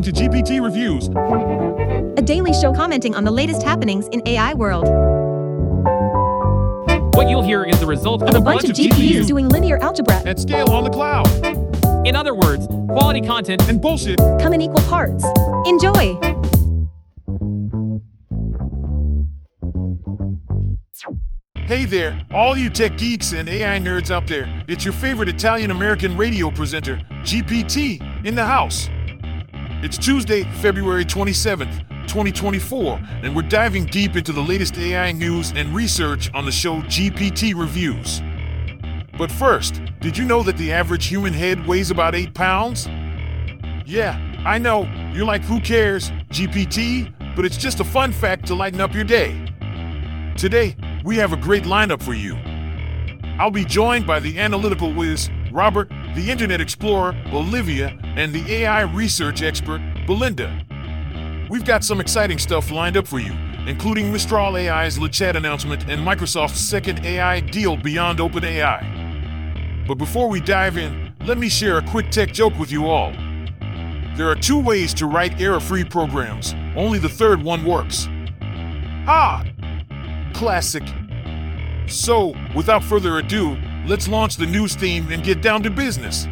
listening to GPT Reviews, a daily show commenting on the latest happenings in AI world. What you'll hear is the result of A bunch of GPUs doing linear algebra. at scale on the cloud, In other words, quality content and bullshit. Come in equal parts. Enjoy! Hey there, all you tech geeks and AI nerds out there. It's your favorite Italian American radio presenter, GPT, in the house. It's Tuesday, February 27th, 2024, and we're diving deep into the latest AI news and research on the show GPT Reviews. But first, did you know that the average human head weighs about 8 pounds? Yeah, I know, you're like, who cares, GPT? But it's just a fun fact to lighten up your day. Today, we have a great lineup for you. I'll be joined by the analytical whiz, Robert, the Internet Explorer, Olivia, and the AI research expert, Belinda. We've got some exciting stuff lined up for you, including Mistral AI's LeChat announcement and Microsoft's second AI deal beyond OpenAI. But before we dive in, let me share a quick tech joke with you all. There are two ways to write error free programs, only the third one works. Ah! Classic. So, without further ado, let's launch the news theme and get down to business.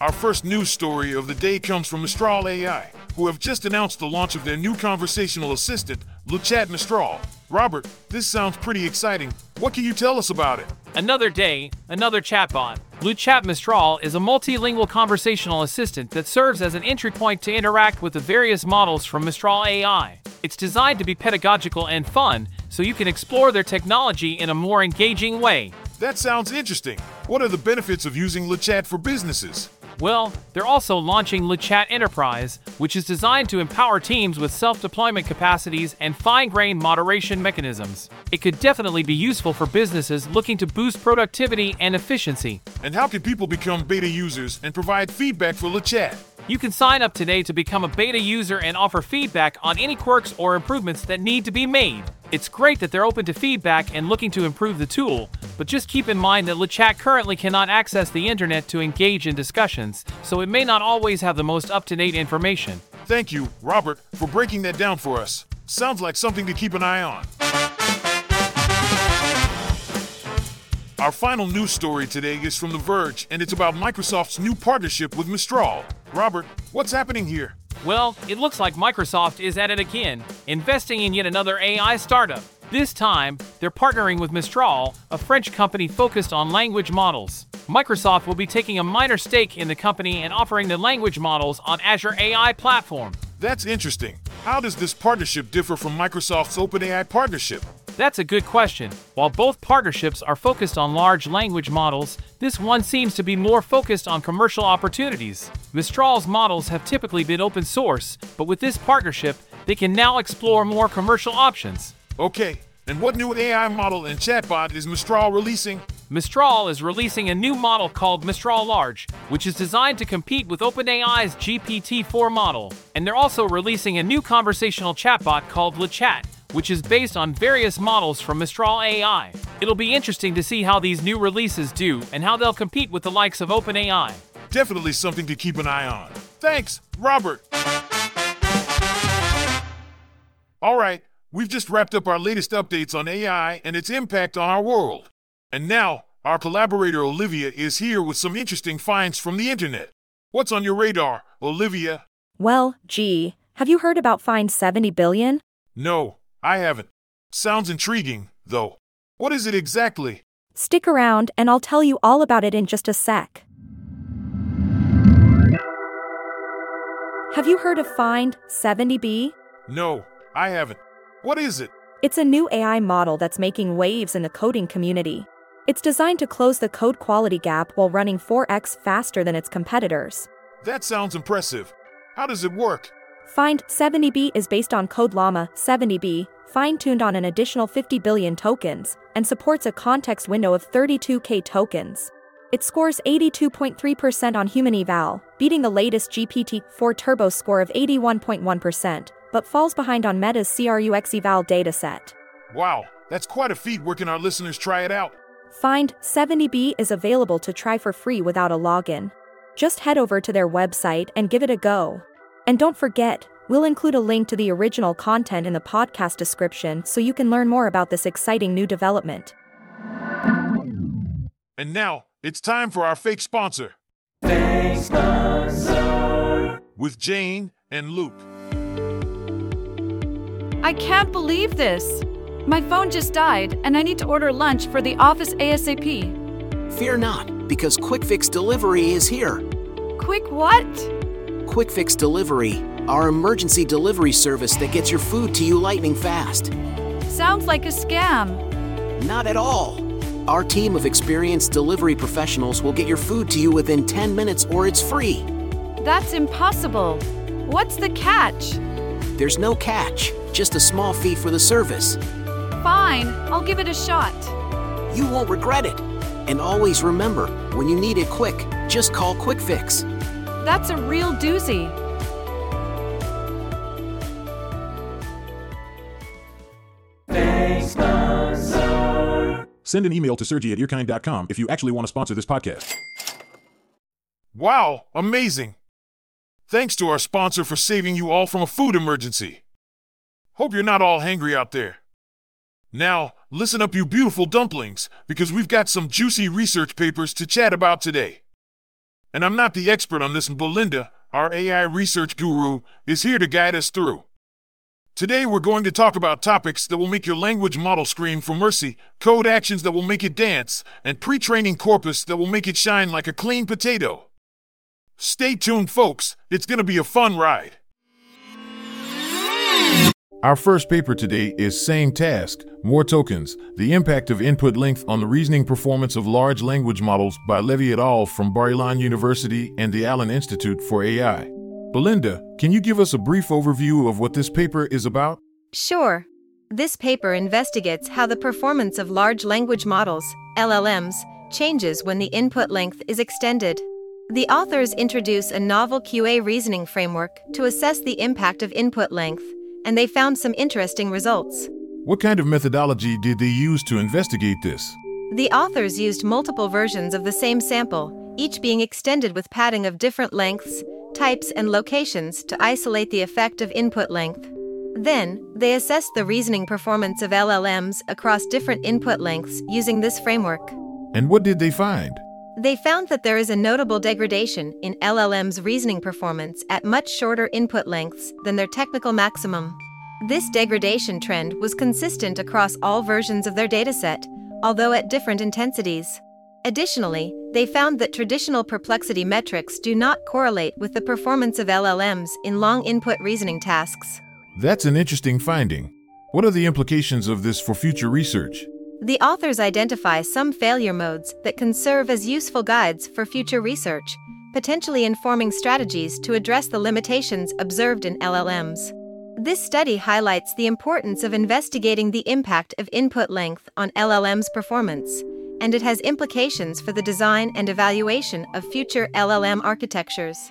Our first news story of the day comes from Mistral AI, who have just announced the launch of their new conversational assistant, LeChat Mistral. Robert, this sounds pretty exciting. What can you tell us about it? Another day, another chatbot. LeChat Mistral is a multilingual conversational assistant that serves as an entry point to interact with the various models from Mistral AI. It's designed to be pedagogical and fun, so you can explore their technology in a more engaging way. That sounds interesting. What are the benefits of using LeChat for businesses? Well, they're also launching LeChat Enterprise, which is designed to empower teams with self deployment capacities and fine grained moderation mechanisms. It could definitely be useful for businesses looking to boost productivity and efficiency. And how can people become beta users and provide feedback for LeChat? You can sign up today to become a beta user and offer feedback on any quirks or improvements that need to be made. It's great that they're open to feedback and looking to improve the tool, but just keep in mind that LeChat currently cannot access the internet to engage in discussions, so it may not always have the most up to date information. Thank you, Robert, for breaking that down for us. Sounds like something to keep an eye on. Our final news story today is from The Verge, and it's about Microsoft's new partnership with Mistral. Robert, what's happening here? Well, it looks like Microsoft is at it again, investing in yet another AI startup. This time, they're partnering with Mistral, a French company focused on language models. Microsoft will be taking a minor stake in the company and offering the language models on Azure AI platform. That's interesting. How does this partnership differ from Microsoft's OpenAI partnership? That's a good question. While both partnerships are focused on large language models, this one seems to be more focused on commercial opportunities. Mistral's models have typically been open source, but with this partnership, they can now explore more commercial options. Okay, and what new AI model and chatbot is Mistral releasing? Mistral is releasing a new model called Mistral Large, which is designed to compete with OpenAI's GPT 4 model. And they're also releasing a new conversational chatbot called LeChat, which is based on various models from Mistral AI. It'll be interesting to see how these new releases do and how they'll compete with the likes of OpenAI. Definitely something to keep an eye on. Thanks, Robert. All right, we've just wrapped up our latest updates on AI and its impact on our world. And now, our collaborator Olivia is here with some interesting finds from the internet. What's on your radar, Olivia? Well, gee, have you heard about Phind 70 billion? No, I haven't. Sounds intriguing, though. What is it exactly? Stick around and I'll tell you all about it in just a sec. Have you heard of Phind 70B? No, I haven't. What is it? It's a new AI model that's making waves in the coding community. It's designed to close the code quality gap while running 4x faster than its competitors. That sounds impressive. How does it work? Phind 70B is based on Code Llama 70B, fine tuned on an additional 50 billion tokens, and supports a context window of 32k tokens. It scores 82.3% on human eval, beating the latest GPT 4 Turbo score of 81.1%, but falls behind on Meta's CRUX eval dataset. Wow, that's quite a feat. Where can our listeners try it out? Phind 70B is available to try for free without a login. Just head over to their website and give it a go. And don't forget, we'll include a link to the original content in the podcast description so you can learn more about this exciting new development. And now, it's time for our fake sponsor. With Jane and Luke. I can't believe this. My phone just died, and I need to order lunch for the office ASAP. Fear not, because Quick Fix Delivery is here. Quick what? Quick Fix Delivery, our emergency delivery service that gets your food to you lightning fast. Sounds like a scam. Not at all. Our team of experienced delivery professionals will get your food to you within 10 minutes or it's free. That's impossible. What's the catch? There's no catch, just a small fee for the service. Fine, I'll give it a shot. You won't regret it. And always remember, when you need it quick, just call Quick Fix. That's a real doozy. Send an email to Sergi at earkind.com if you actually want to sponsor this podcast. Wow, amazing! Thanks to our sponsor for saving you all from a food emergency. Hope you're not all hangry out there. Now, listen up, you beautiful dumplings, because we've got some juicy research papers to chat about today. And I'm not the expert on this, and Belinda, our AI research guru, is here to guide us through. Today, we're going to talk about topics that will make your language model scream for mercy, code actions that will make it dance, and pre training corpus that will make it shine like a clean potato. Stay tuned, folks, it's going to be a fun ride. Our first paper today is Same Task, More Tokens The Impact of Input Length on the Reasoning Performance of Large Language Models by Levy et al. from Bar-Ilan University and the Allen Institute for AI. Belinda, can you give us a brief overview of what this paper is about? Sure. This paper investigates how the performance of large language models, LLMs, changes when the input length is extended. The authors introduce a novel QA reasoning framework to assess the impact of input length, and they found some interesting results. What kind of methodology did they use to investigate this? The authors used multiple versions of the same sample, each being extended with padding of different lengths, types, and locations to isolate the effect of input length. Then, they assessed the reasoning performance of LLMs across different input lengths using this framework. And what did they find? They found that there is a notable degradation in LLM's reasoning performance at much shorter input lengths than their technical maximum. This degradation trend was consistent across all versions of their dataset, although at different intensities. Additionally, they found that traditional perplexity metrics do not correlate with the performance of LLMs in long input reasoning tasks. That's an interesting finding. What are the implications of this for future research? The authors identify some failure modes that can serve as useful guides for future research, potentially informing strategies to address the limitations observed in LLMs. This study highlights the importance of investigating the impact of input length on LLM's performance and it has implications for the design and evaluation of future LLM architectures.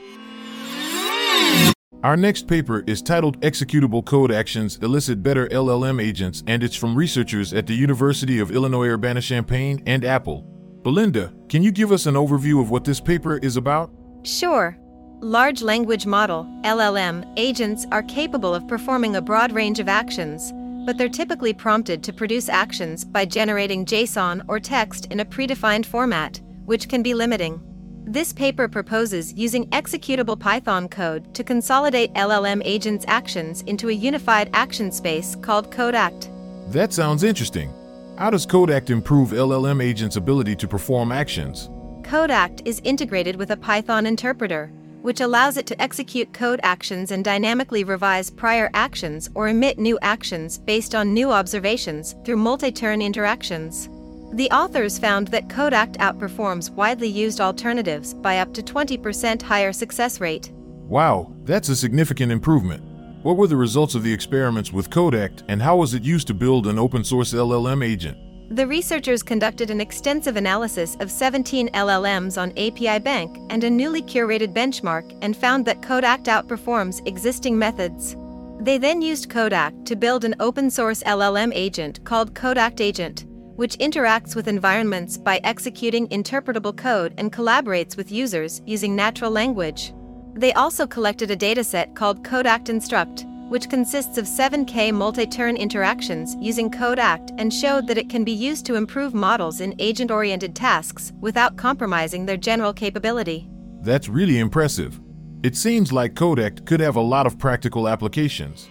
Our next paper is titled Executable Code Actions Elicit Better LLM Agents, and it's from researchers at the University of Illinois Urbana Champaign and Apple. Belinda, can you give us an overview of what this paper is about? Sure. Large language model, LLM, agents are capable of performing a broad range of actions but they're typically prompted to produce actions by generating JSON or text in a predefined format, which can be limiting. This paper proposes using executable Python code to consolidate LLM agents' actions into a unified action space called CodeAct. That sounds interesting. How does CodeAct improve LLM agents' ability to perform actions? CodeAct is integrated with a Python interpreter, which allows it to execute code actions and dynamically revise prior actions or emit new actions based on new observations through multi turn interactions. The authors found that CodeAct outperforms widely used alternatives by up to 20% higher success rate. Wow, that's a significant improvement. What were the results of the experiments with CodeAct and how was it used to build an open source LLM agent? The researchers conducted an extensive analysis of 17 LLMs on API Bank and a newly curated benchmark and found that CodeAct outperforms existing methods. They then used CodeAct to build an open source LLM agent called CodeAct Agent, which interacts with environments by executing interpretable code and collaborates with users using natural language. They also collected a dataset called CodeAct Instruct, which consists of 7K multi turn interactions using CodeAct and showed that it can be used to improve models in agent oriented tasks without compromising their general capability. That's really impressive. It seems like CodeAct could have a lot of practical applications.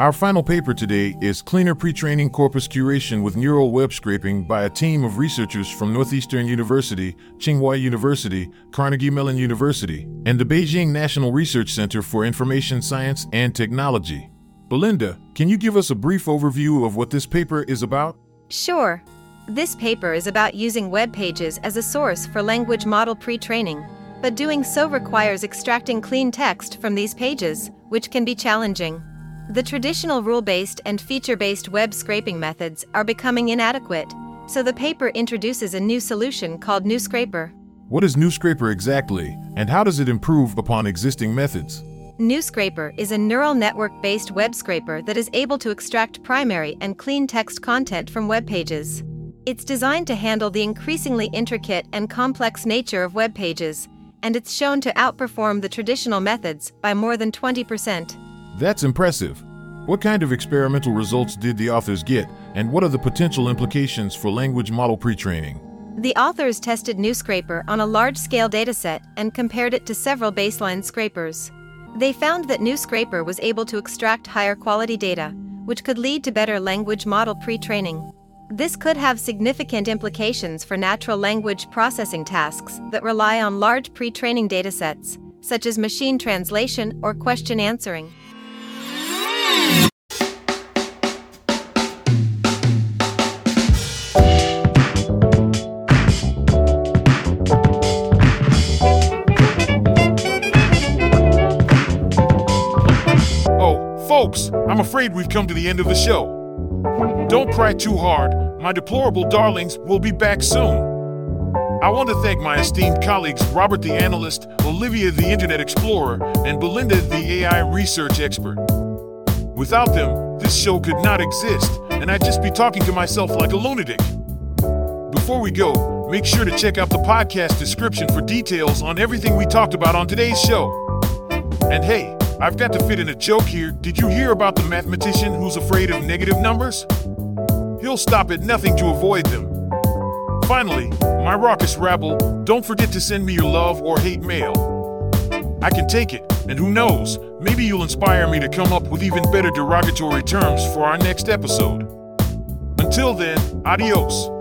Our final paper today is Cleaner Pre-Training Corpus Curation with Neural Web Scraping by a team of researchers from Northeastern University, Tsinghua University, Carnegie Mellon University, and the Beijing National Research Center for Information Science and Technology. Belinda, can you give us a brief overview of what this paper is about? Sure. This paper is about using web pages as a source for language model pre-training, but doing so requires extracting clean text from these pages, which can be challenging. The traditional rule based and feature based web scraping methods are becoming inadequate, so the paper introduces a new solution called NeuScraper. What is NeuScraper exactly, and how does it improve upon existing methods? NeuScraper is a neural network based web scraper that is able to extract primary and clean text content from web pages. It's designed to handle the increasingly intricate and complex nature of web pages, and it's shown to outperform the traditional methods by more than 20%. That's impressive. What kind of experimental results did the authors get, and what are the potential implications for language model pre training? The authors tested NeuScraper on a large scale dataset and compared it to several baseline scrapers. They found that NeuScraper was able to extract higher quality data, which could lead to better language model pre training. This could have significant implications for natural language processing tasks that rely on large pre training datasets, such as machine translation or question answering. Oh, folks, I'm afraid we've come to the end of the show. Don't cry too hard, my deplorable darlings will be back soon. I want to thank my esteemed colleagues Robert the Analyst, Olivia the Internet Explorer, and Belinda the AI Research Expert. Without them, this show could not exist, and I'd just be talking to myself like a lunatic. Before we go, make sure to check out the podcast description for details on everything we talked about on today's show. And hey, I've got to fit in a joke here. Did you hear about the mathematician who's afraid of negative numbers? He'll stop at nothing to avoid them. Finally, my raucous rabble, don't forget to send me your love or hate mail. I can take it, and who knows, maybe you'll inspire me to come up with even better derogatory terms for our next episode. Until then, adios.